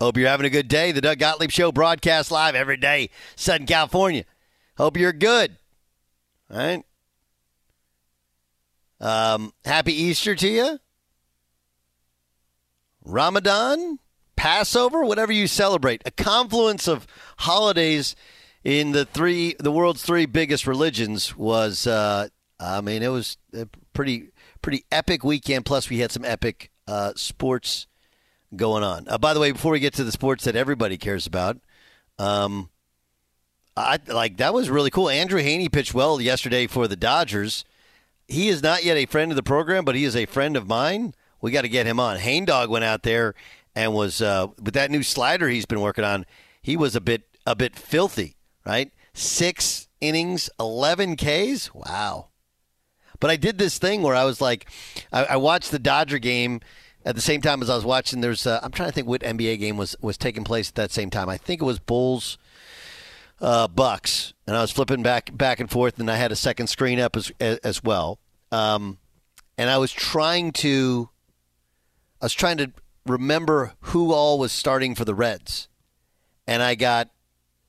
Hope you're having a good day. The Doug Gottlieb Show broadcast live every day, Southern California. Hope you're good. All right. Um, happy Easter to you. Ramadan, Passover, whatever you celebrate. A confluence of holidays in the three, the world's three biggest religions was. Uh, I mean, it was a pretty, pretty epic weekend. Plus, we had some epic uh, sports going on. Uh, by the way, before we get to the sports that everybody cares about, um, I like that was really cool. Andrew Heaney pitched well yesterday for the Dodgers. He is not yet a friend of the program, but he is a friend of mine. We got to get him on. Hain Dog went out there and was uh, with that new slider he's been working on. He was a bit a bit filthy, right? Six innings, eleven Ks. Wow. But I did this thing where I was like, I, I watched the Dodger game at the same time as I was watching. There's, uh, I'm trying to think what NBA game was was taking place at that same time. I think it was Bulls, uh, Bucks, and I was flipping back back and forth, and I had a second screen up as as well. Um, and I was trying to, I was trying to remember who all was starting for the Reds, and I got,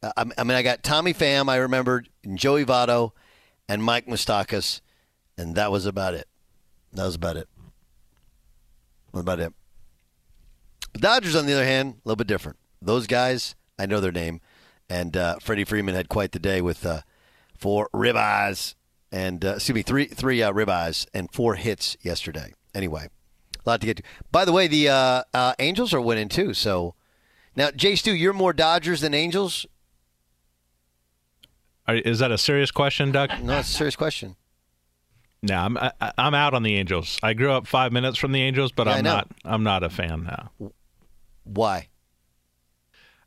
I mean, I got Tommy Pham. I remembered Joey Votto, and Mike Moustakas and that was about it. That was about it. Was about it. The Dodgers, on the other hand, a little bit different. Those guys, I know their name, and uh, Freddie Freeman had quite the day with uh, four ribbies and uh, excuse me, three three uh, ribbies and four hits yesterday. Anyway, A lot to get to. By the way, the uh, uh, Angels are winning too. So now, Jay Stu, you're more Dodgers than Angels. Are, is that a serious question, Doug? No, it's a serious question. No, I'm I, I'm out on the Angels. I grew up five minutes from the Angels, but Yeah, I I'm not I'm not a fan now. Why?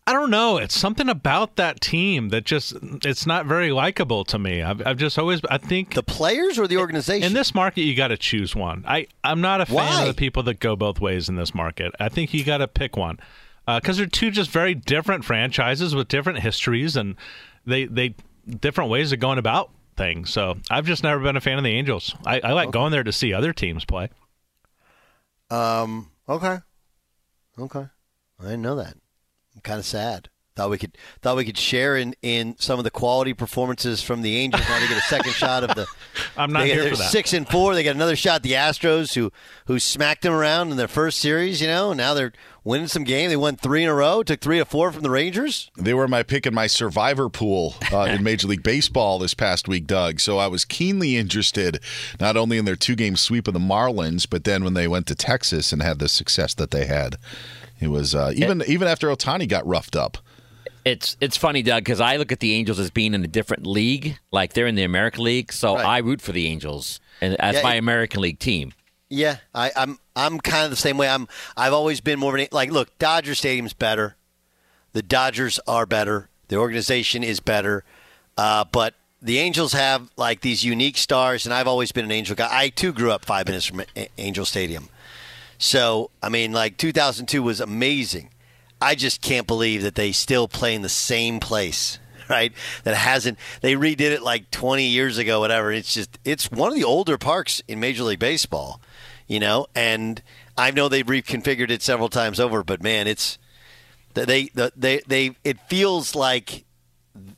I don't know. It's something about that team that just it's not very likable to me. I've, I've just always I think the players or the organization in this market you got to choose one. I I'm not a fan Why? of the people that go both ways in this market. I think you got to pick one uh, because they're two just very different franchises with different histories and they they different ways of going about things. So I've just never been a fan of the Angels. I, I like going there to see other teams play. Um. Okay. Okay. I didn't know that. I'm kind of sad. Thought we could thought we could share in, in some of the quality performances from the Angels. Now they get a second shot of the. I'm not they, here they're for that. Six and four. They got another shot the Astros, who who smacked them around in their first series. You know, now they're winning some game. They won three in a row. Took three or four from the Rangers. They were my pick in my survivor pool uh, in Major League Baseball this past week, Doug. So I was keenly interested not only in their two game sweep of the Marlins, but then when they went to Texas and had the success that they had. It was uh, even even after Ohtani got roughed up. It's it's funny, Doug, because I look at the Angels as being in a different league. Like they're in the American League, so I root for the Angels, and as Yeah, my it- American League team. Yeah, I, I'm I'm kind of the same way. I'm I've always been more of an like. Look, Dodger Stadium's better. The Dodgers are better. The organization is better. Uh, but the Angels have like these unique stars, and I've always been an Angel guy. I too grew up five minutes from Angel Stadium. So I mean, like 2002 was amazing. I just can't believe that they still play in the same place, right? That hasn't they redid it like 20 years ago, whatever. It's just it's one of the older parks in Major League Baseball, you know. And I know they've reconfigured it several times over, but man, it's they they they, they it feels like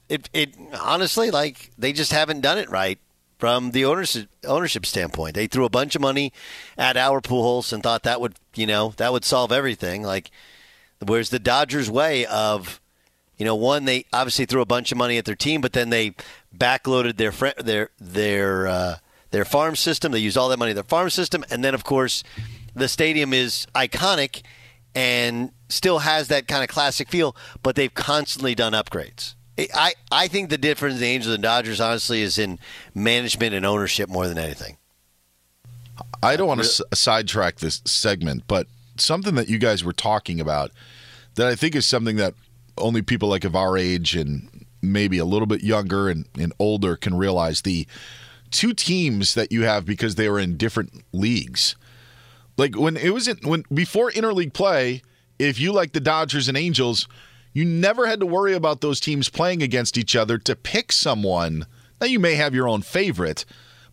it it honestly like they just haven't done it right from the ownership ownership standpoint. They threw a bunch of money at our Pujols and thought that would you know that would solve everything. Like where's the Dodgers' way of you know one they obviously threw a bunch of money at their team, but then they backloaded their their their uh, their farm system. They used all that money their farm system, and then of course the stadium is iconic and still has that kind of classic feel, but they've constantly done upgrades. I, I think the difference in the Angels and Dodgers, honestly, is in management and ownership more than anything. I don't want to s- sidetrack this segment, but something that you guys were talking about that I think is something that only people like of our age and maybe a little bit younger and, and older can realize the two teams that you have because they were in different leagues. Like when it was in, when before interleague play, if you like the Dodgers and Angels, you never had to worry about those teams playing against each other to pick someone. Now you may have your own favorite,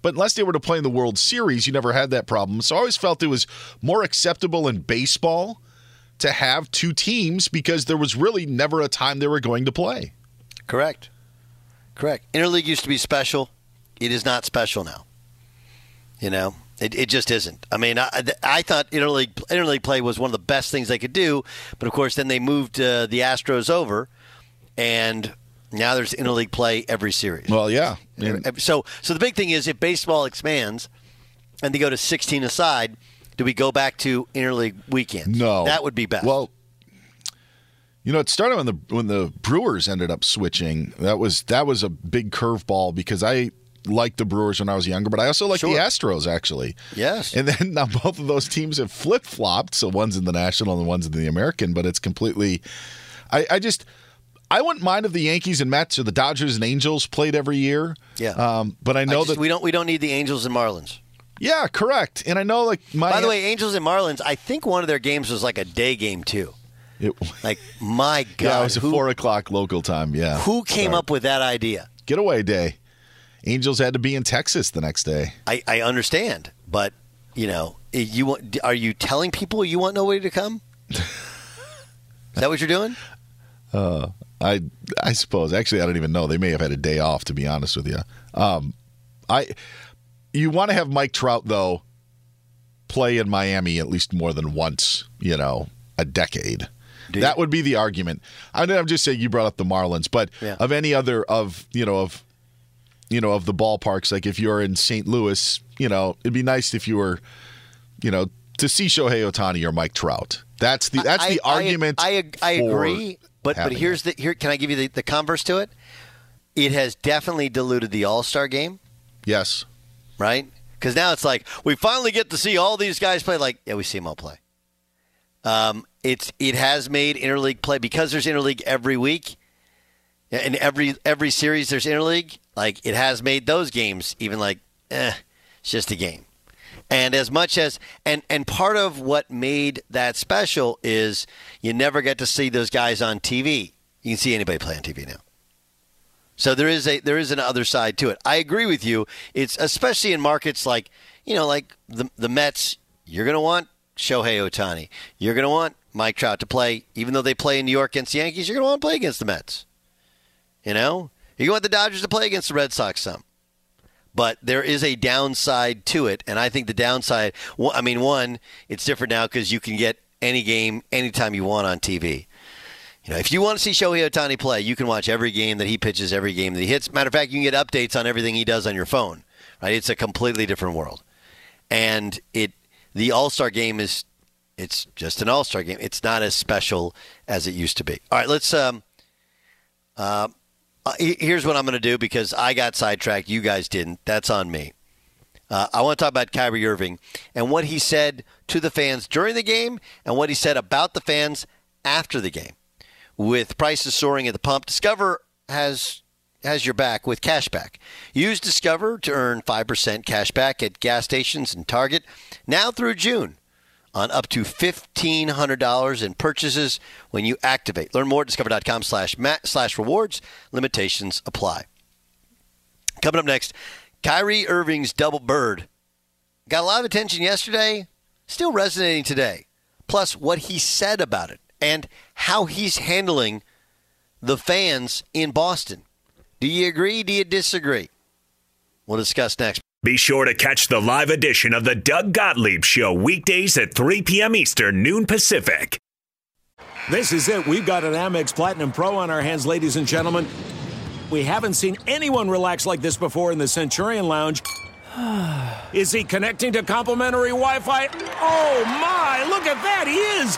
but unless they were to play in the World Series, you never had that problem. So I always felt it was more acceptable in baseball to have two teams because there was really never a time they were going to play. Correct. Correct. Interleague used to be special. It is not special now. You know, it, it just isn't. I mean, I, I thought interleague interleague play was one of the best things they could do, but of course, then they moved uh, the Astros over, and now there's interleague play every series. Well, yeah. So, so the big thing is if baseball expands and they go to 16 aside, do we go back to interleague weekends? No, that would be best. Well, you know, it started when the when the Brewers ended up switching. That was that was a big curveball because I liked the Brewers when I was younger, but I also liked Sure. the Astros actually. Yes. And then now both of those teams have flip flopped. So one's in the National and one's in the American, but it's completely. I, I just. I wouldn't mind if the Yankees and Mets or the Dodgers and Angels played every year. Yeah. Um, but I know just- that we don't we don't need the Angels and Marlins. Yeah, correct. And I know like my By the way, Angels and Marlins, I think one of their games was like a day game too. It, Like my God, yeah, it was a who, four o'clock local time. Yeah. who came Sorry. up with that idea? getaway day? Angels had to be in Texas the next day. I, I understand, but you know, you want, are you telling people you want nobody to come? Is that what you're doing? Uh, I I suppose actually I don't even know. They may have had a day off to be honest with you. Um, I you want to have Mike Trout though play in Miami at least more than once. You know, a decade. That would be the argument. I I'm just saying you brought up the Marlins, but Yeah. of any other of you know of you know of the ballparks, like if you're in St. Louis, you know it'd be nice if you were you know to see Shohei Ohtani or Mike Trout. That's the that's the I, argument. I, I, I agree, but but here's the here. Can I give you the, the converse to it? It has definitely diluted the All Star game. Yes. Right. Because now it's like we finally get to see all these guys play. Like, yeah, we see them all play. Um, it's it has made interleague play because there's interleague every week, and every every series there's interleague. Like it has made those games even like, eh, it's just a game. And as much as and and part of what made that special is you never get to see those guys on TV. You can see anybody play on TV now. So there is a there is an other side to it. I agree with you. It's especially in markets like you know like the the Mets. You're going to want Shohei Ohtani. You're going to want Mike Trout to play, even though they play in New York against the Yankees. You're going to want to play against the Mets. You know, you want the Dodgers to play against the Red Sox some. But there is a downside to it, and I think the downside. I mean, one, it's different now because you can get any game anytime you want on TV. You know, if you want to see Shohei Ohtani play, you can watch every game that he pitches, every game that he hits. Matter of fact, you can get updates on everything he does on your phone. Right? It's a completely different world, and it the All Star game is it's just an All Star game. It's not as special as it used to be. All right, let's. Um, uh, here's what I'm going to do because I got sidetracked. You guys didn't. That's on me. Uh, I want to talk about Kyrie Irving and what he said to the fans during the game and what he said about the fans after the game. With prices soaring at the pump, Discover has has your back with cash back. Use Discover to earn 5% cash back at gas stations and Target now through June on up to $1,500 in purchases when you activate. Learn more at discover.com slash slash rewards. Limitations apply. Coming up next, Kyrie Irving's double bird. Got a lot of attention yesterday, still resonating today. Plus, what he said about it and how he's handling the fans in Boston. Do you agree? Do you disagree? We'll discuss next. Be sure to catch the live edition of the Doug Gottlieb Show weekdays at 3 p.m. Eastern, noon Pacific. This is it. We've got an Amex Platinum Pro on our hands, ladies and gentlemen. We haven't seen anyone relax like this before in the Centurion Lounge. Is he connecting to complimentary Wi Fi? Oh my, look at that, he is!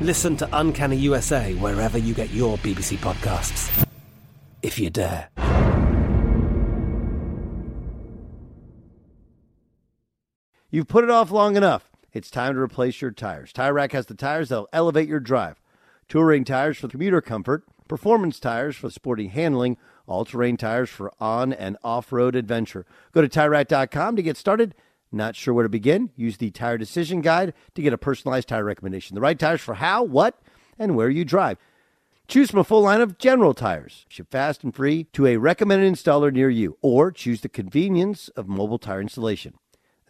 Listen to Uncanny USA wherever you get your BBC podcasts, if you dare. You've put it off long enough. It's time to replace your tires. Tire Rack has the tires that'll elevate your drive. Touring tires for commuter comfort, performance tires for sporty handling, all-terrain tires for on and off-road adventure. Go to TireRack.com to get started. Not sure where to begin? Use the Tire Decision Guide to get a personalized tire recommendation. The right tires for how, what, and where you drive. Choose from a full line of general tires. Ship fast and free to a recommended installer near you, or choose the convenience of mobile tire installation.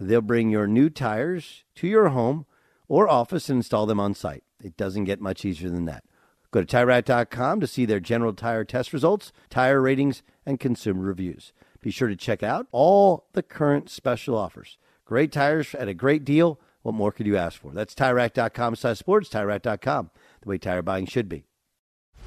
They'll bring your new tires to your home or office and install them on site. It doesn't get much easier than that. Go to TireRack.com to see their general tire test results, tire ratings, and consumer reviews. Be sure to check out all the current special offers. Great tires at a great deal. What more could you ask for? That's TireRack.com slash sports, TireRack.com, the way tire buying should be.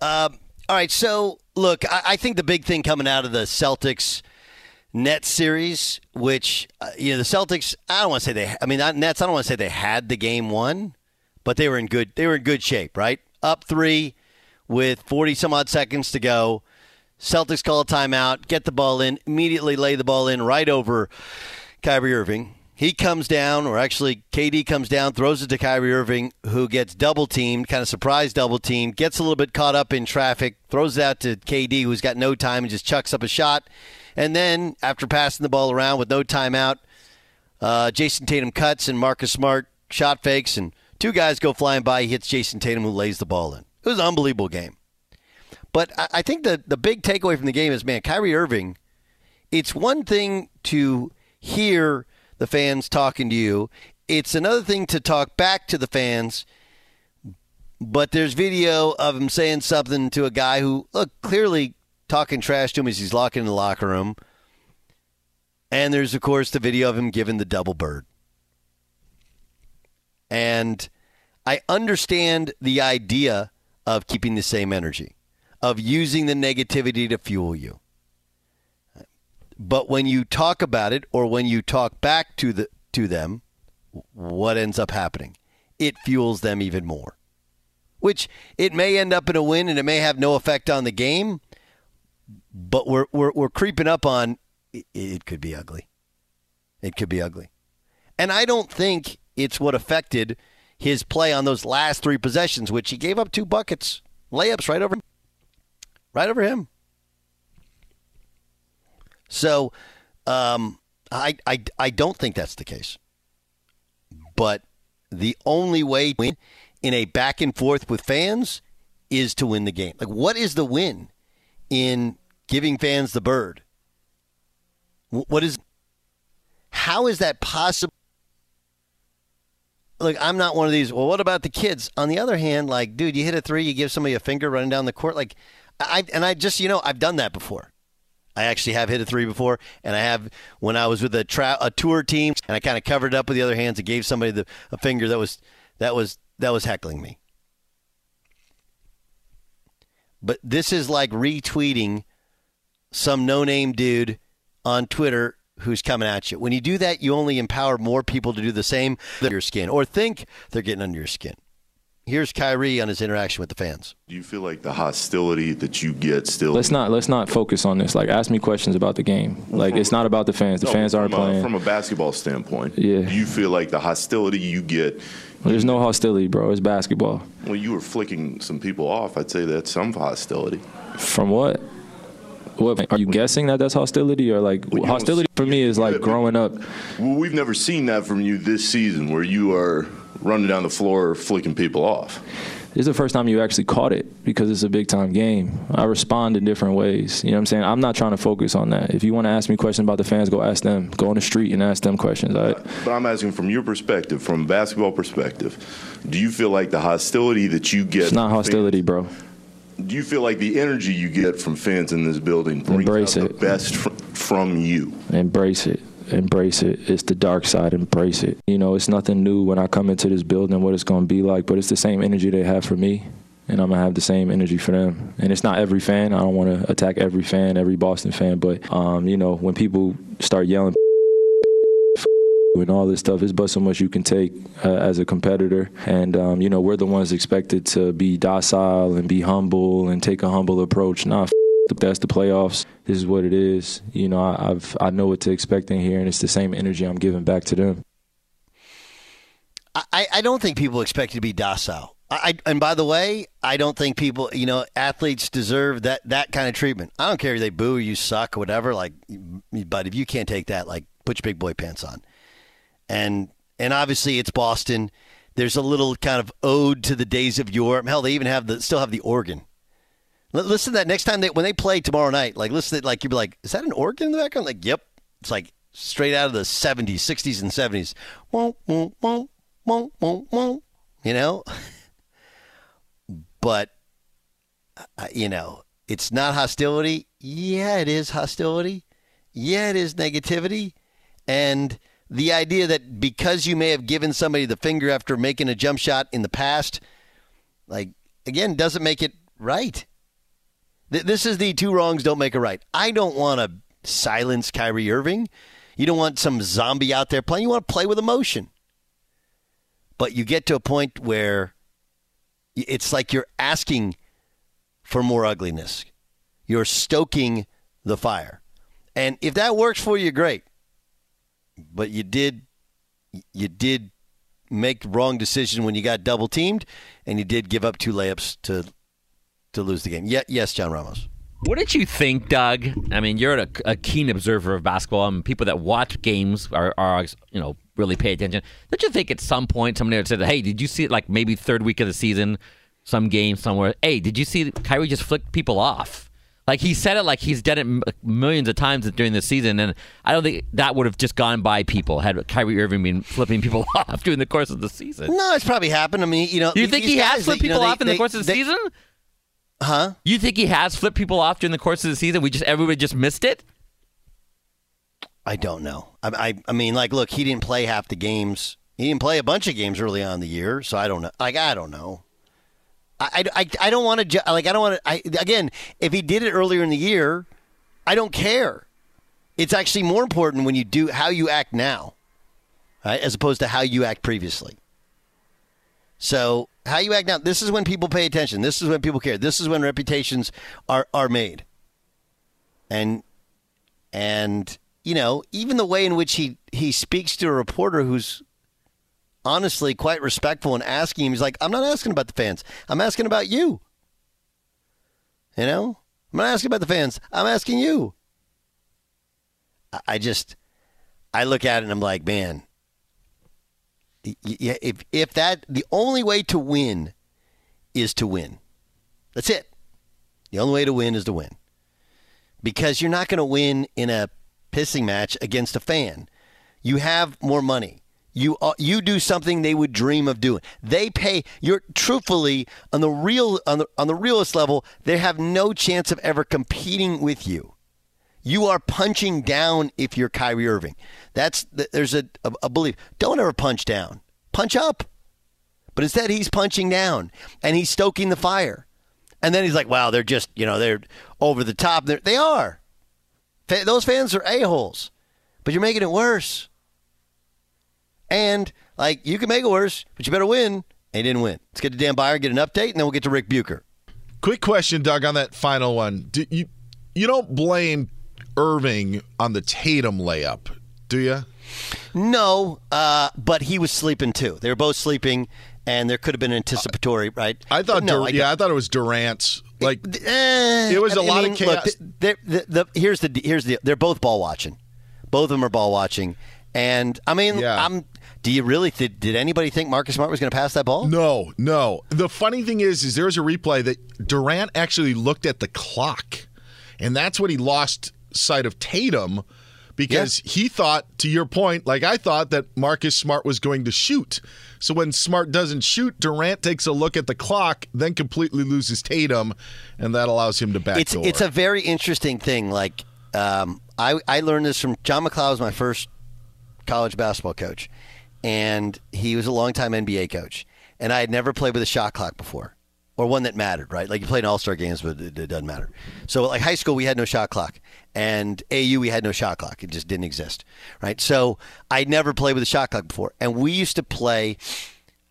Um, all right, so look, I, I, think the big thing coming out of the Celtics Nets series, which uh, you know the Celtics, I don't want to say they, I mean not Nets, I don't want to say they had the game won, but they were in good, they were in good shape, right? Up three with forty some odd seconds to go. Celtics call a timeout, get the ball in, immediately lay the ball in right over Kyrie Irving he comes down, or actually KD comes down, throws it to Kyrie Irving, who gets double teamed, kind of surprise double teamed, gets a little bit caught up in traffic, throws it out to KD, who's got no time, and just chucks up a shot. And then, after passing the ball around with no timeout, uh, Jayson Tatum cuts and Marcus Smart shot fakes, and two guys go flying by. He hits Jayson Tatum, who lays the ball in. It was an unbelievable game. But I think the, the big takeaway from the game is, man, Kyrie Irving, it's one thing to hear the fans talking to you. It's another thing to talk back to the fans, but there's video of him saying something to a guy who, look, clearly talking trash to him as he's locking in the locker room. And there's, of course, the video of him giving the double bird. And I understand the idea of keeping the same energy, of using the negativity to fuel you. But when you talk about it or when you talk back to the to them, what ends up happening? It fuels them even more. Which it may end up in a win and it may have no effect on the game, but we're we're, we're creeping up on it, it could be ugly. It could be ugly. And I don't think it's what affected his play on those last three possessions, which he gave up two buckets, layups right over right over him. So um, I, I, I don't think that's the case. But the only way to win in a back and forth with fans is to win the game. Like, what is the win in giving fans the bird? What is, how is that possible? Look, I'm not one of these. Well, what about the kids? On the other hand, like, dude, you hit a three, you give somebody a finger running down the court. Like, I, and I just, you know, I've done that before. I actually have hit a three before, and I have when I was with a, tra- a tour team, and I kind of covered it up with the other hands and gave somebody the, a finger that was that was that was heckling me. But this is like retweeting some no-name dude on Twitter who's coming at you. When you do that, you only empower more people to do the same your skin or think they're getting under your skin. Here's Kyrie on his interaction with the fans. Do you feel like the hostility that you get still? Let's not let's not focus on this. Like, ask me questions about the game. Like, it's not about the fans. The no, fans aren't from playing. A, from a basketball standpoint, yeah. Do you feel like the hostility you get? Well, there's no hostility, bro. It's basketball. Well, you were flicking some people off. I'd say that's some hostility. From what? What are you guessing that that's hostility or like well, hostility for me is like growing up? Well, we've never seen that from you this season, where you are running down the floor, flicking people off this is the first time you actually caught it because it's a big time game. I respond in different ways. You know what I'm saying? I'm not trying to focus on that. If you want to ask me questions about the fans, go ask them. Go on the street and ask them questions. Right? But I'm asking from your perspective, from basketball perspective, do you feel like the hostility that you get? It's not hostility, fans, bro. Do you feel like the energy you get from fans in this building brings Embrace out it. the best fr- from you? Embrace it embrace it. It's the dark side, embrace it. You know, it's nothing new when I come into this building, what it's going to be like, but it's the same energy they have for me, and I'm to have the same energy for them. And it's not every fan. I don't want to attack every fan, every Boston fan, but, um, you know, when people start yelling, and all this stuff. It's but so much you can take uh, as a competitor, and um, you know we're the ones expected to be docile and be humble and take a humble approach. Nah, f- that's the playoffs. This is what it is. You know, I, I've I know what to expect in here, and it's the same energy I'm giving back to them. I, I don't think people expect you to be docile. I, and by the way, I don't think people, you know, athletes deserve that that kind of treatment. I don't care if they boo you suck or whatever. Like, but if you can't take that, like, put your big boy pants on. And and obviously it's Boston. There's a little kind of ode to the days of yore. Hell, they even have the still have the organ. Listen to that next time they when they play tomorrow night. Like, listen, to, like you'd be like, is that an organ in the background? Like, yep. It's like straight out of the 70s, 60s, and 70s. Won't, won't, won't, won't, won't, won't. You know. but uh, you know, it's not hostility. Yeah, it is hostility. Yeah, it is negativity. And the idea that because you may have given somebody the finger after making a jump shot in the past, like, again, doesn't make it right. Th- this is the two wrongs don't make a right. I don't want to silence Kyrie Irving. You don't want some zombie out there playing. You want to play with emotion. But you get to a point where it's like you're asking for more ugliness. You're stoking the fire. And if that works for you, great. But you did you did make the wrong decision when you got double teamed and you did give up two layups to to lose the game. Yeah, yes, John Ramos. What did you think, Doug? I mean, you're a, a keen observer of basketball, and people that watch games are, are, you know, really pay attention. Don't you think at some point somebody would say, "Hey, did you see it? Like maybe third week of the season, some game somewhere? Hey, did you see Kyrie just flick people off?" Like he said it like he's done it millions of times during the season, and I don't think that would have just gone by people had Kyrie Irving been flipping people off during the course of the season. No, it's probably happened. I mean, you know, do you think he has flipped people you know, off they, in the course of the they, season? Huh? You think he has flipped people off during the course of the season? We just everybody just missed it. I don't know. I, I, I mean, like, look, he didn't play half the games. He didn't play a bunch of games early on in the year, so I don't know. Like, I don't know. I, I, I don't want to like I don't want to. I, again, if he did it earlier in the year, I don't care. It's actually more important when you do how you act now, right, as opposed to how you act previously. So how you act now, this is when people pay attention. This is when people care. This is when reputations are are made. And and you know, even the way in which he he speaks to a reporter who's honestly quite respectful and asking him. He's like, I'm not asking about the fans. I'm asking about you. You know? I'm not asking about the fans. I'm asking you. I just, I look at it and I'm like, man, if, if that, the only way to win is to win. That's it. The only way to win is to win. Because you're not going to win in a pissing match against a fan. You have more money. You uh, you do something they would dream of doing. They pay. You're truthfully on the real on the on the realist level. They have no chance of ever competing with you. You are punching down if you're Kyrie Irving. That's there's a, a, a belief. Don't ever punch down. Punch up. But instead, he's punching down and he's stoking the fire. And then he's like, "Wow, they're just you know they're over the top. They're, they are. Those fans are a holes, but you're making it worse." And like you can make it worse, but you better win. And he didn't win. Let's get to Dan Beyer, get an update, and then we'll get to Ric Bucher. Quick question, Doug, on that final one. Do you you don't blame Irving on the Tatum layup, do you? No, uh, but he was sleeping too. They were both sleeping, and there could have been anticipatory, right? I thought, no, Dur- I yeah, I thought it was Durant's. Like eh, it was a I lot mean, of chaos. Look, the, the, the, here's the here's the they're both ball watching. Both of them are ball watching, and I mean, Yeah. I'm. Do you really th- did anybody think Marcus Smart was going to pass that ball? No, no. The funny thing is, is there was a replay that Durant actually looked at the clock, and that's what he lost sight of Tatum because he thought, to your point, like I thought that Marcus Smart was going to shoot. So when Smart doesn't shoot, Durant takes a look at the clock, then completely loses Tatum, and that allows him to it's backdoor. it's a very interesting thing. Like um, I I learned this from John MacLeod was my first college basketball coach, and he was a longtime NBA coach, and I had never played with a shot clock before, or one that mattered, right? Like you played in all star games, but it, it doesn't matter. So, like high school, we had no shot clock, and AU we had no shot clock. It just didn't exist, right? So I never played with a shot clock before, and we used to play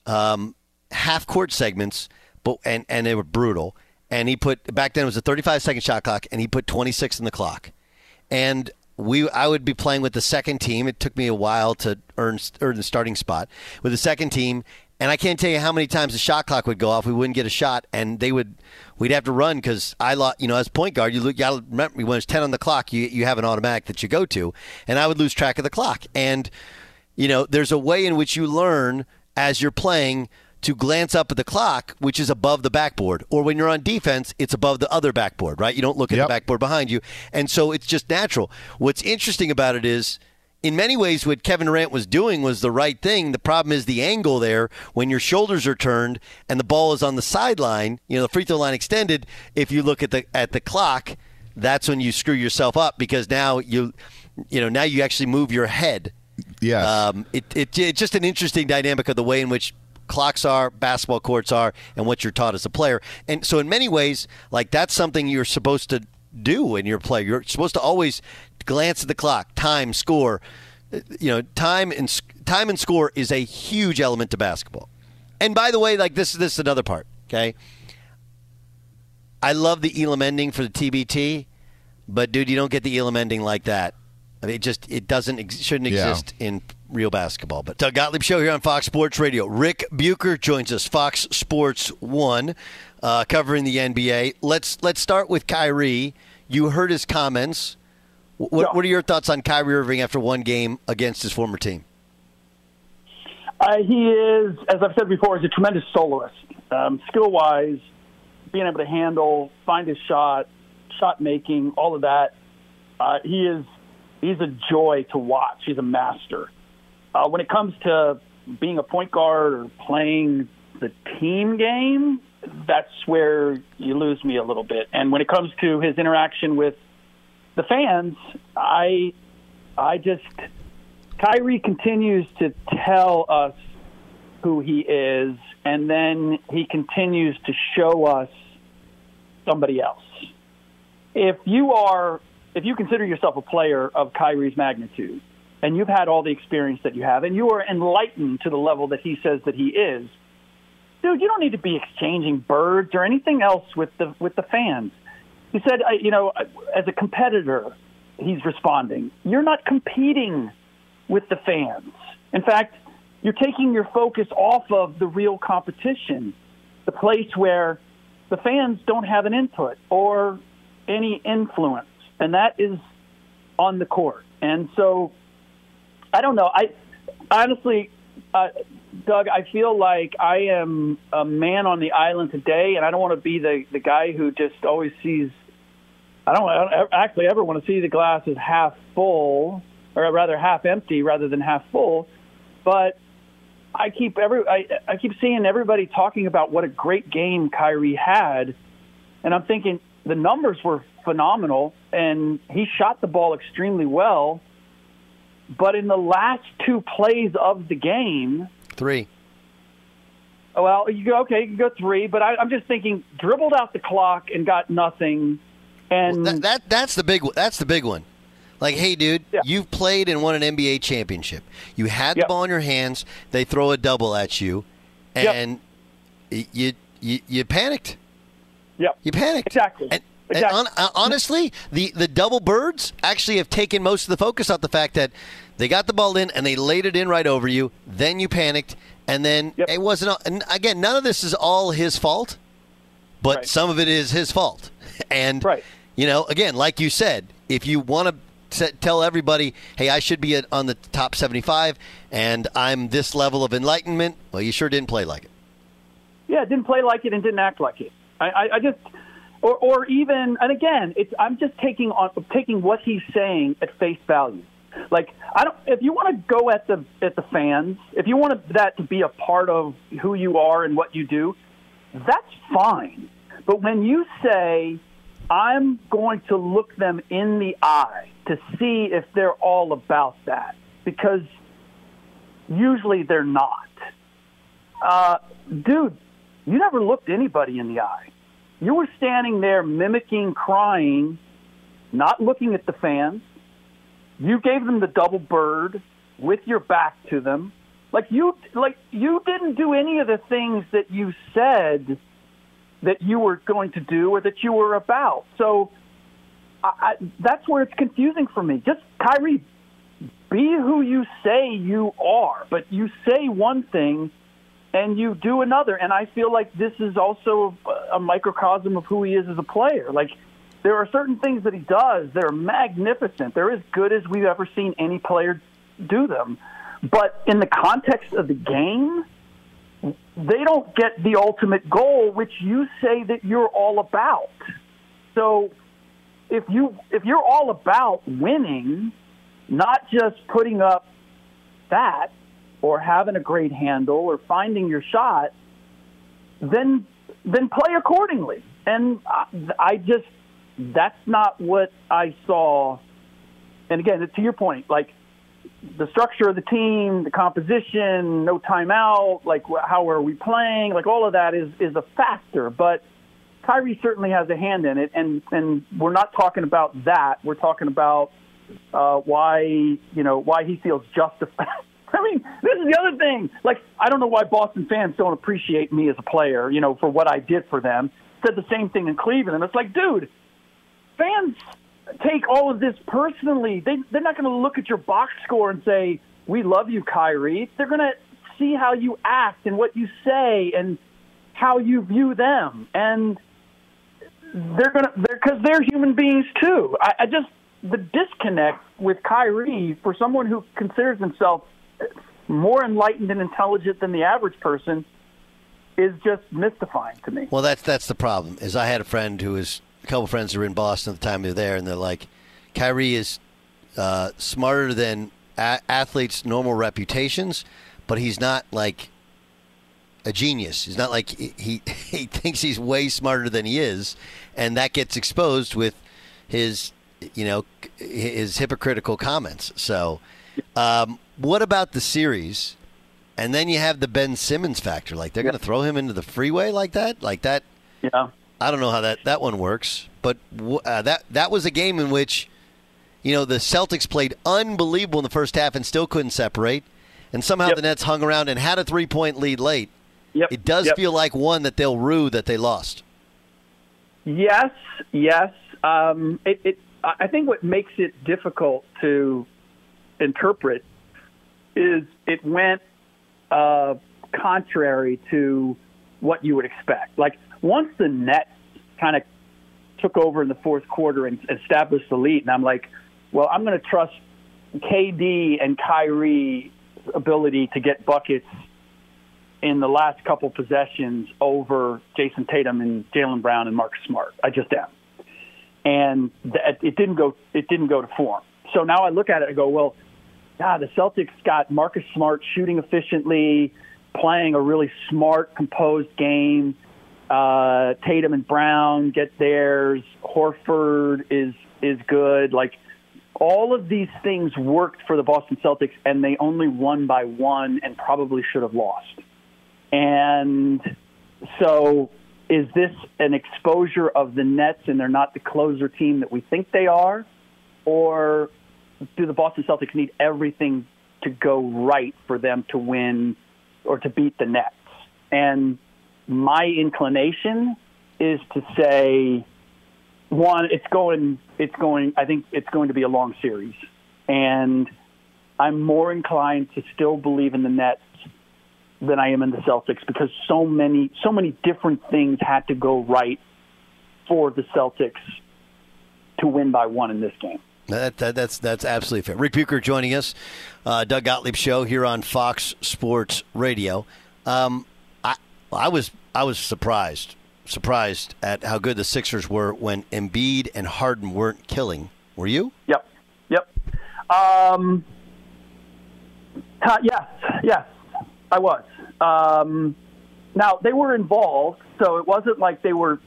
um, half court segments, but and and they were brutal. And he put back then it was a 35 second shot clock, and he put 26 in the clock, and we I would be playing with the second team. It took me a while to earn earn the starting spot with the second team, and I can't tell you how many times the shot clock would go off. We wouldn't get a shot, and they would we'd have to run because I lost. You know, as point guard, you look. You got to remember when it's ten on the clock, you you have an automatic that you go to, and I would lose track of the clock. And you know, there's a way in which you learn as you're playing to glance up at the clock, which is above the backboard. Or when you're on defense, it's above the other backboard, right? You don't look at the backboard behind you. And so it's just natural. What's interesting about it is, in many ways, what Kevin Durant was doing was the right thing. The problem is the angle there when your shoulders are turned and the ball is on the sideline, you know, the free throw line extended. If you look at the at the clock, that's when you screw yourself up because now you, you know, now you actually move your head. Yes. Um, it, it, it's just an interesting dynamic of the way in which clocks are, basketball courts are, and what you're taught as a player. And so, in many ways, like that's something you're supposed to do when you're playing. You're supposed to always glance at the clock, time, score. You know, time and time and score is a huge element to basketball. And by the way, like this, this is another part. Okay, I love the Elam ending for the TBT, but dude, you don't get the Elam ending like that. I mean, it just it doesn't ex- shouldn't Yeah. exist in real basketball. But Doug Gottlieb show here on Fox Sports Radio. Ric Bucher joins us, Fox Sports One, uh, covering the NBA. Let's let's start with Kyrie. You heard his comments. Wh- What, what are your thoughts on Kyrie Irving after one game against his former team? Uh, he is, as I've said before, he's a tremendous soloist. Um, skill wise, being able to handle, find his shot, shot making, all of that. Uh, he is he's a joy to watch. He's a master. Uh, when it comes to being a point guard or playing the team game, that's where you lose me a little bit. And when it comes to his interaction with the fans, I I just Kyrie continues to tell us who he is, and then he continues to show us somebody else. If you are, if you consider yourself a player of Kyrie's magnitude, and you've had all the experience that you have, and you are enlightened to the level that he says that he is, dude, you don't need to be exchanging birds or anything else with the with the fans. He said, I- you know, as a competitor, he's responding. You're not competing with the fans. In fact, you're taking your focus off of the real competition, the place where the fans don't have an input or any influence, and that is on the court. And so, I don't know. I honestly, uh, Doug, I feel like I am a man on the island today, and I don't want to be the the guy who just always sees. I don't, I don't actually ever want to see the glass as half full, or rather half empty, rather than half full. But I keep every I, I keep seeing everybody talking about what a great game Kyrie had, and I'm thinking the numbers were phenomenal, and he shot the ball extremely well. But in the last two plays of the game, Three. well, you go okay, you can go three, but I, I'm just thinking dribbled out the clock and got nothing, and that, that that's the big one. That's the big one. Like, hey, dude, you've played and won an NBA championship. You had the ball in your hands. They throw a double at you, and y you, you you panicked. Yep. You panicked. Exactly. And, and hon- uh, honestly, the, the double birds actually have taken most of the focus off the fact that they got the ball in and they laid it in right over you. Then you panicked, and then it wasn't. all- And again, none of this is all his fault, but some of it is his fault. And right. you know, again, like you said, if you want to tell everybody, "Hey, I should be at, on the top 75, and I'm this level of enlightenment," well, you sure didn't play like it. yeah, didn't play like it and didn't act like it. I, I, I just, or, or even, and again, it's I'm just taking on taking what he's saying at face value. Like I don't, if you want to go at the at the fans, if you want that to be a part of who you are and what you do, that's fine. But when you say, I'm going to look them in the eye to see if they're all about that, because usually they're not. Uh, dude, you never looked anybody in the eye. You were standing there mimicking crying, not looking at the fans. You gave them the double bird with your back to them. Like you like you didn't do any of the things that you said that you were going to do or that you were about. So I, I, that's where it's confusing for me. Just Kyrie, be who you say you are, but you say one thing and you do another. And I feel like this is also a microcosm of who he is as a player. Like there are certain things that he does that are magnificent. They're as good as we've ever seen any player do them. But in the context of the game, they don't get the ultimate goal, which you say that you're all about. So if you if you're all about winning, not just putting up that or having a great handle or finding your shot, then then play accordingly. And I, I just that's not what I saw. And again, to your point, like the structure of the team, the composition, no timeout, like how are we playing, like all of that is is a factor. But Kyrie certainly has a hand in it, and and we're not talking about that. We're talking about uh, why you know why he feels justified. I mean, this is the other thing. Like, I don't know why Boston fans don't appreciate me as a player, you know, for what I did for them. Said the same thing in Cleveland. And it's like, dude, fans take all of this personally. They they're not going to look at your box score and say we love you, Kyrie. They're going to see how you act and what you say and how you view them, and they're going to they're because they're human beings too. I, I just the disconnect with Kyrie for someone who considers himself more enlightened and intelligent than the average person is just mystifying to me. Well, that's that's the problem. Is I had a friend who was a couple friends who were in Boston at the time they were there, and they're like, Kyrie is uh, smarter than a- athletes' normal reputations, but he's not like a genius. He's not like he, he he thinks he's way smarter than he is, and that gets exposed with his you know his hypocritical comments. So, um, what about the series? And then you have the Ben Simmons factor. Like they're going to throw him into the freeway like that, like that. Yeah. I don't know how that, that one works, but uh, that that was a game in which, you know, the Celtics played unbelievable in the first half and still couldn't separate, and somehow Yep. the Nets hung around and had a three point lead late. Yep. It does Yep. feel like one that they'll rue that they lost. Yes, yes. Um, it, it, I think what makes it difficult to interpret is it went uh, contrary to what you would expect. Like once the Nets kind of took over in the fourth quarter and established the lead, and I'm like, well, I'm going to trust KD and Kyrie's ability to get buckets in the last couple possessions over Jayson Tatum and Jaylen Brown and Marcus Smart. I just am, and th- it didn't go. It didn't go to form. So now I look at it and go, well, ah, the Celtics got Marcus Smart shooting efficiently, playing a really smart, composed game. Uh, Tatum and Brown get theirs. Horford is is good. Like all of these things worked for the Boston Celtics, and they only won by one, and probably should have lost. And so, is this an exposure of the Nets, and they're not the closer team that we think they are, or do the Boston Celtics need everything to go right for them to win or to beat the Nets? And my inclination is to say, one, it's going, it's going. I think it's going to be a long series, and I'm more inclined to still believe in the Nets than I am in the Celtics because so many, so many different things had to go right for the Celtics to win by one in this game. That, that, that's that's absolutely fair. Ric Bucher joining us, uh, Doug Gottlieb show here on Fox Sports Radio. Um, I was I was surprised surprised at how good the Sixers were when Embiid and Harden weren't killing. Were you? Yep. Yep. Um, uh, yes, yes, I was. Um, now they were involved, so it wasn't like they were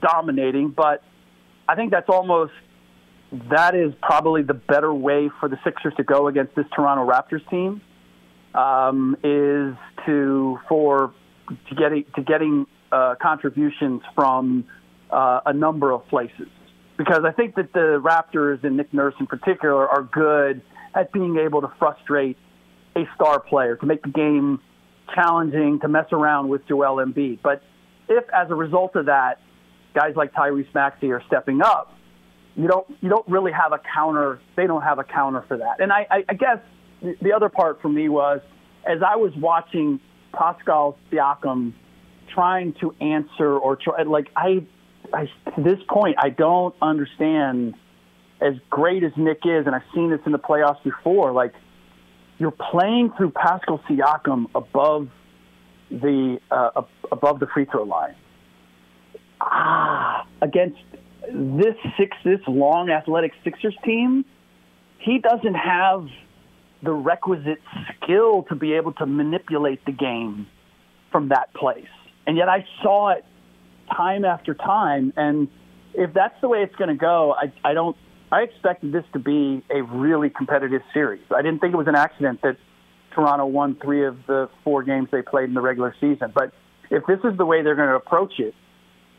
dominating, but I think that's almost that is probably the better way for the Sixers to go against this Toronto Raptors team. Um, is to for to getting to getting uh, contributions from uh, a number of places. Because I think that the Raptors and Nick Nurse in particular are good at being able to frustrate a star player, to make the game challenging, to mess around with Joel Embiid. But if, as a result of that, guys like Tyrese Maxey are stepping up, you don't you don't really have a counter. They don't have a counter for that. And I, I, I guess the other part for me was as I was watching Pascal Siakam trying to answer or try, like I, I to this point I don't understand as great as Nick is, and I've seen this in the playoffs before. Like you're playing through Pascal Siakam above the uh, above the free throw line. Ah, against this six this long athletic Sixers team, he doesn't have the requisite skill to be able to manipulate the game from that place. And yet I saw it time after time. And if that's the way it's going to go, I, I don't. I expected this to be a really competitive series. I didn't think it was an accident that Toronto won three of the four games they played in the regular season. But if this is the way they're going to approach it,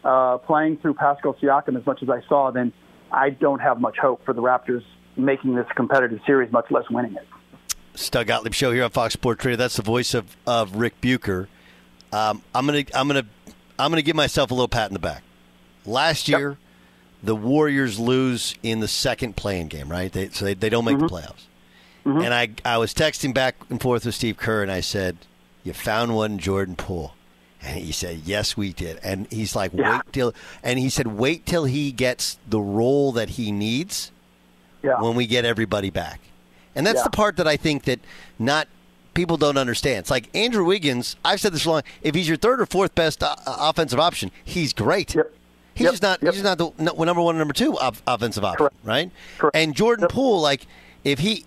uh, playing through Pascal Siakam as much as I saw, then I don't have much hope for the Raptors making this competitive series, much less winning it. Doug Gottlieb show here on Fox Sports Radio. That's the voice of, of Ric Bucher. Um, I'm gonna I'm gonna I'm gonna give myself a little pat in the back. Last year, yep. the Warriors lose in the second play-in game, right? They, so they, they don't make mm-hmm. the playoffs. Mm-hmm. And I I was texting back and forth with Steve Kerr, and I said, "You found one, Jordan Poole." And he said, "Yes, we did." And he's like, yeah. "Wait till," and he said, "Wait till he gets the role that he needs yeah. when we get everybody back." And that's yeah. the part that I think that not people don't understand. It's like Andrew Wiggins. I've said this long. If he's your third or fourth best uh, offensive option, he's great. Yep. He's yep. just not. Yep. He's just not the no, number one, number two offensive option, Correct. right? Correct. And Jordan Poole, like if he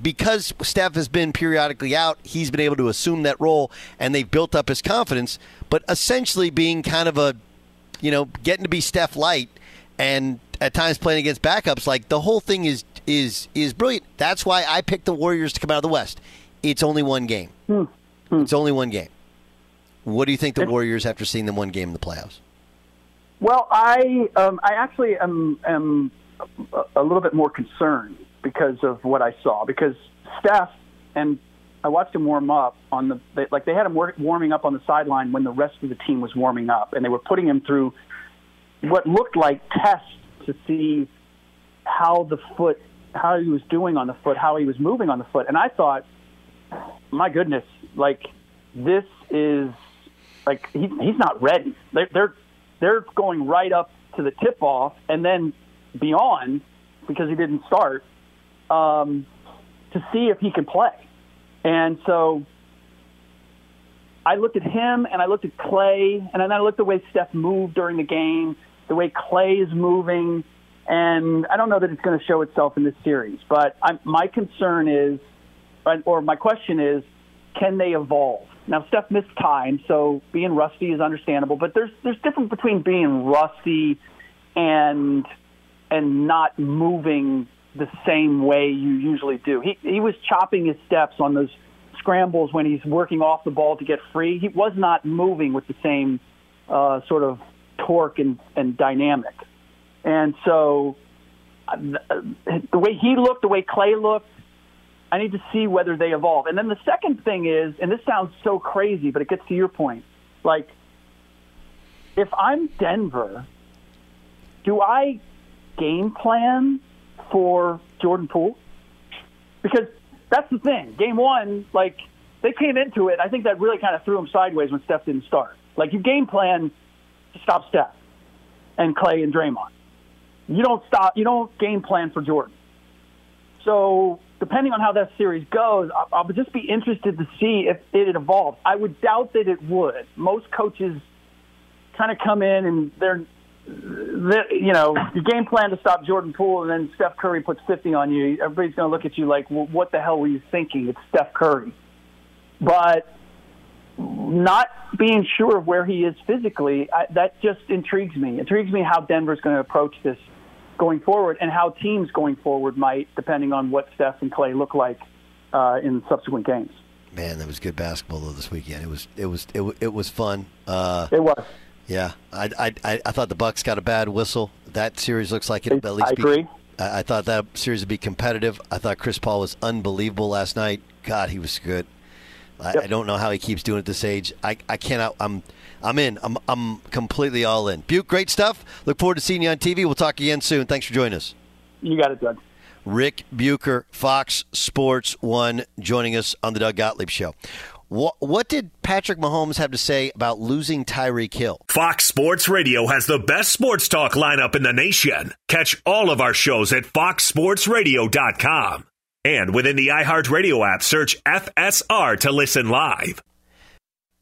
because Steph has been periodically out, he's been able to assume that role, and they've built up his confidence. But essentially, being kind of a, you know, getting to be Steph light, and at times playing against backups, like the whole thing is is is brilliant. That's why I picked the Warriors to come out of the West. It's only one game. Hmm. Hmm. It's only one game. What do you think the Warriors after seeing them one game in the playoffs? Well, I um, I actually am am a little bit more concerned because of what I saw. Because Steph and I watched him warm up on the they, like they had him warming up on the sideline when the rest of the team was warming up, and they were putting him through what looked like tests to see how the foot how he was doing on the foot, how he was moving on the foot, and I thought, my goodness, like this is like he, he's not ready. They're, they're they're going right up to the tip off and then beyond because he didn't start um, to see if he can play. And so I looked at him and I looked at Clay and then I looked at the way Steph moved during the game, the way Clay is moving. And I don't know that it's going to show itself in this series, but I'm, my concern is, or my question is, can they evolve? Now, Steph missed time, so being rusty is understandable. But there's there's difference between being rusty and and not moving the same way you usually do. He he was chopping his steps on those scrambles when he's working off the ball to get free. He was not moving with the same uh, sort of torque and, and dynamic. And so uh, the way he looked, the way Clay looked, I need to see whether they evolve. And then the second thing is, and this sounds so crazy, but it gets to your point. Like, if I'm Denver, do I game plan for Jordan Poole? Because that's the thing. Game one, like, they came into it. I think that really kind of threw them sideways when Steph didn't start. Like, you game plan to stop Steph and Clay and Draymond. You don't stop. You don't game plan for Jordan. So depending on how that series goes, I, I would just be interested to see if it evolves. I would doubt that it would. Most coaches kind of come in and they're, they're, you know, your game plan to stop Jordan Poole, and then Steph Curry puts 50 on you. Everybody's going to look at you like, well, what the hell were you thinking? It's Steph Curry. But not being sure of where he is physically, I, that just intrigues me. Intrigues me how Denver's going to approach this going forward and how teams going forward might, depending on what Steph and Clay look like uh, in subsequent games. Man, that was good basketball though this weekend. It was it was it, wa- it was fun. Uh, It was. yeah, I, I I I thought the Bucks got a bad whistle. That series looks like it. At least I be- agree. I, I thought that series would be competitive. I thought Chris Paul was unbelievable last night. God, he was good. I, I don't know how he keeps doing it at this age. I, I cannot. I'm I'm in. I'm I'm completely all in. Buke, great stuff. Look forward to seeing you on TV. We'll talk again soon. Thanks for joining us. You got it, Doug. Ric Bucher, Fox Sports One, joining us on the Doug Gottlieb Show. What, what did Patrick Mahomes have to say about losing Tyreek Hill? Fox Sports Radio has the best sports talk lineup in the nation. Catch all of our shows at foxsportsradio.com. And within the iHeartRadio app, search FSR to listen live.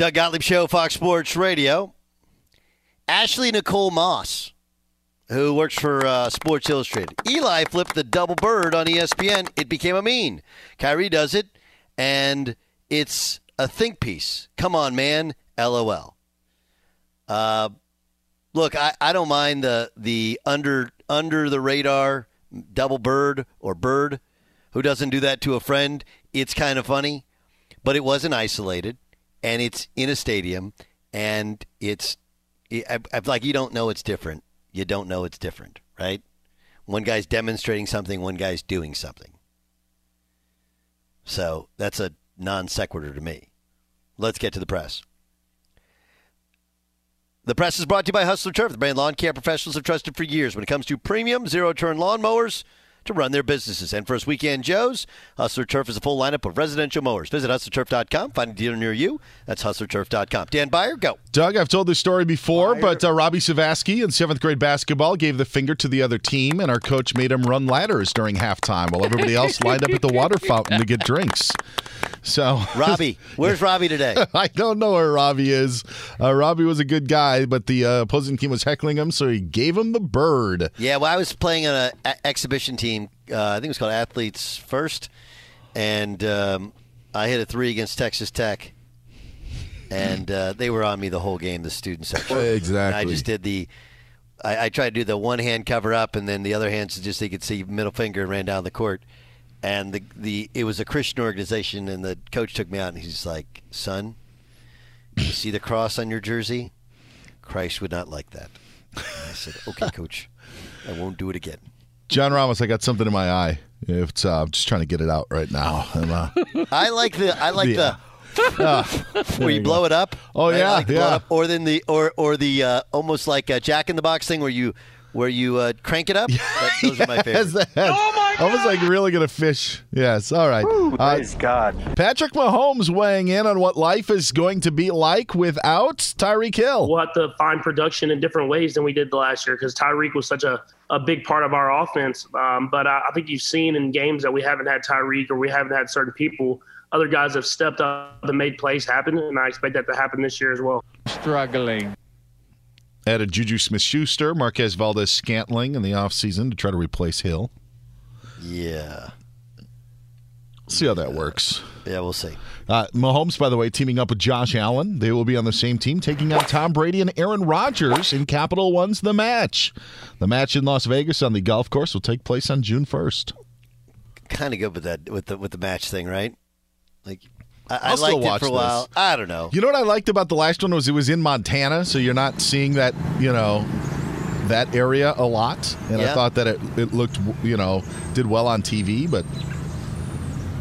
Doug Gottlieb Show, Fox Sports Radio. Ashley Nicole Moss, who works for uh, Sports Illustrated. Eli flipped the double bird on ESPN. It became a meme. Kyrie does it, and it's a think piece. Come on, man. LOL. Uh, look, I, I don't mind the the under under the radar double bird or bird. Who doesn't do that to a friend? It's kind of funny, but it wasn't isolated, and it's in a stadium, and it's I, I, like you don't know it's different. You don't know it's different, right? One guy's demonstrating something, one guy's doing something. So that's a non sequitur to me. Let's get to the press. The press is brought to you by Hustler Turf, the brand lawn care professionals have trusted for years when it comes to premium zero turn lawn mowers to run their businesses. And for first weekend Joe's, Hustler Turf is a full lineup of residential mowers. Visit hustlerturf.com, find a dealer near you. That's hustlerturf.com. Dan Beyer, go. Doug, I've told this story before, but uh, Robbie Savasky in seventh grade basketball gave the finger to the other team, and our coach made him run ladders during halftime while everybody else lined up at the water fountain to get drinks. So, Robbie, where's Robbie today? I don't know where Robbie is. Uh, Robbie was a good guy, but the uh, opposing team was heckling him, so he gave him the bird. Yeah, well, I was playing on an a- exhibition team. Uh, I think it was called Athletes First, and um, I hit a three against Texas Tech, and uh, they were on me the whole game. The student section. Exactly. And I just did the. I, I tried to do the one hand cover up, and then the other hand so just so you could see middle finger and ran down the court. And the the it was a Christian organization, and the coach took me out, and he's like, "Son, you see the cross on your jersey? Christ would not like that." And I said, "Okay, coach, I won't do it again." John Ramos, I got something in my eye. It's, uh, I'm just trying to get it out right now. I'm, uh, I like the I like Yeah. the uh, where you you blow go. it up. Oh, I yeah, like yeah. up. Or then the or or the uh, almost like a Jack in the Box thing where you where you uh, crank it up. That- those are my Yes, favorites. that- Almost like really gonna fish. Yes. All right. praise God. Patrick Mahomes weighing in on what life is going to be like without Tyreek Hill. We'll have to find production in different ways than we did the last year because Tyreek was such a, a big part of our offense. Um, but I, I think you've seen in games that we haven't had Tyreek or we haven't had certain people, other guys have stepped up and made plays happen, and I expect that to happen this year as well. Struggling. Added Juju Smith Schuster, Marquez Valdes Scantling in the offseason to try to replace Hill. Yeah. See how that works. Yeah, we'll see. Uh, Mahomes, by the way, teaming up with Josh Allen. They will be on the same team, taking on Tom Brady and Aaron Rodgers in Capital One's The Match. The match in Las Vegas on the golf course will take place on June 1st. Kind of good with that with the with the match thing, right? Like I, I liked it for a while. this. I don't know. You know what I liked about the last one was it was in Montana, so you're not seeing that, you know, that area a lot. And I thought that it, it looked, you know, did well on TV, but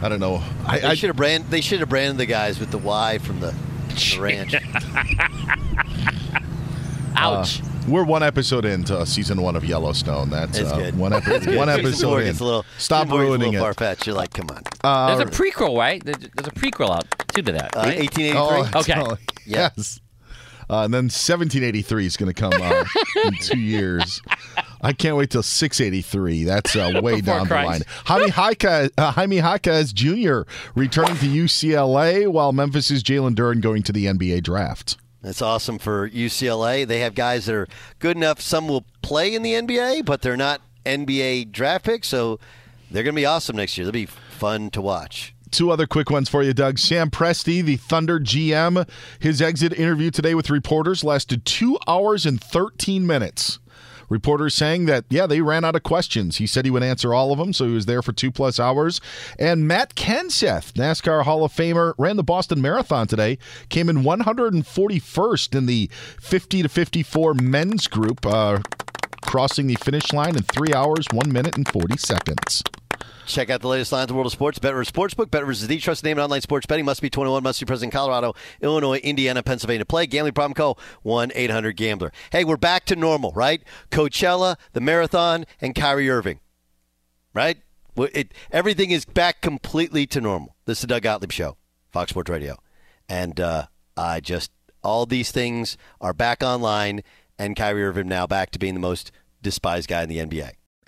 I don't know. I, they I should have brand they should have branded the guys with the Y from the, from the ranch. Ouch. Uh, we're one episode into season one of Yellowstone. That's uh, good. one, epi- It's good. one Season episode four in. a little- Stop season four a ruining little it. far-fetched. You're like, come on. Uh, There's a prequel, right? There's there's a prequel out too to that. Uh, right? 1883? Oh, okay. oh, Yes. Uh, and then 1783 is going to come uh, in two years. I can't wait till 683. That's uh, way Before down Christ. the line. Jaime Jaquez, uh, Jaime Jaquez Jr. returning to UCLA, while Memphis' Jalen Duren going to the NBA draft. That's awesome for UCLA. They have guys that are good enough. Some will play in the NBA, but they're not NBA draft picks, so they're going to be awesome next year. They'll be fun to watch. Two other quick ones for you, Doug. Sam Presti, the Thunder GM, his exit interview today with reporters lasted two hours and 13 minutes. Reporters saying that, yeah, they ran out of questions. He said he would answer all of them, so he was there for two plus hours. And Matt Kenseth, NASCAR Hall of Famer, ran the Boston Marathon today, came in 141st in the 50 to 54 men's group, uh, crossing the finish line in three hours, one minute, and 40 seconds. Check out the latest lines of the world of sports. BetRivers Sportsbook. BetRivers is the trusted name in online sports betting. Must be 21. Must be present in Colorado, Illinois, Indiana, Pennsylvania. Play. Gambling problem? Call 1-800-GAMBLER. Hey, we're back to normal, right? Coachella, the marathon, and Kyrie Irving. Right? It, everything is back completely to normal. This is the Doug Gottlieb Show, Fox Sports Radio. And uh, I just, all these things are back online, and Kyrie Irving now back to being the most despised guy in the NBA.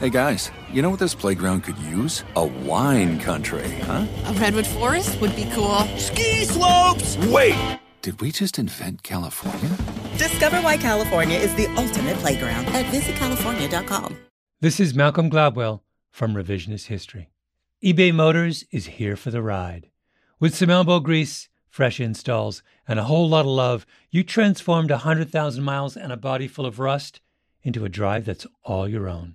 Hey guys, you know what this playground could use? A wine country, huh? A redwood forest would be cool. Ski slopes! Wait! Did we just invent California? Discover why California is the ultimate playground at visitcalifornia.com. This is Malcolm Gladwell from Revisionist History. eBay Motors is here for the ride. With some elbow grease, fresh installs, and a whole lot of love, you transformed a 100,000 miles and a body full of rust into a drive that's all your own.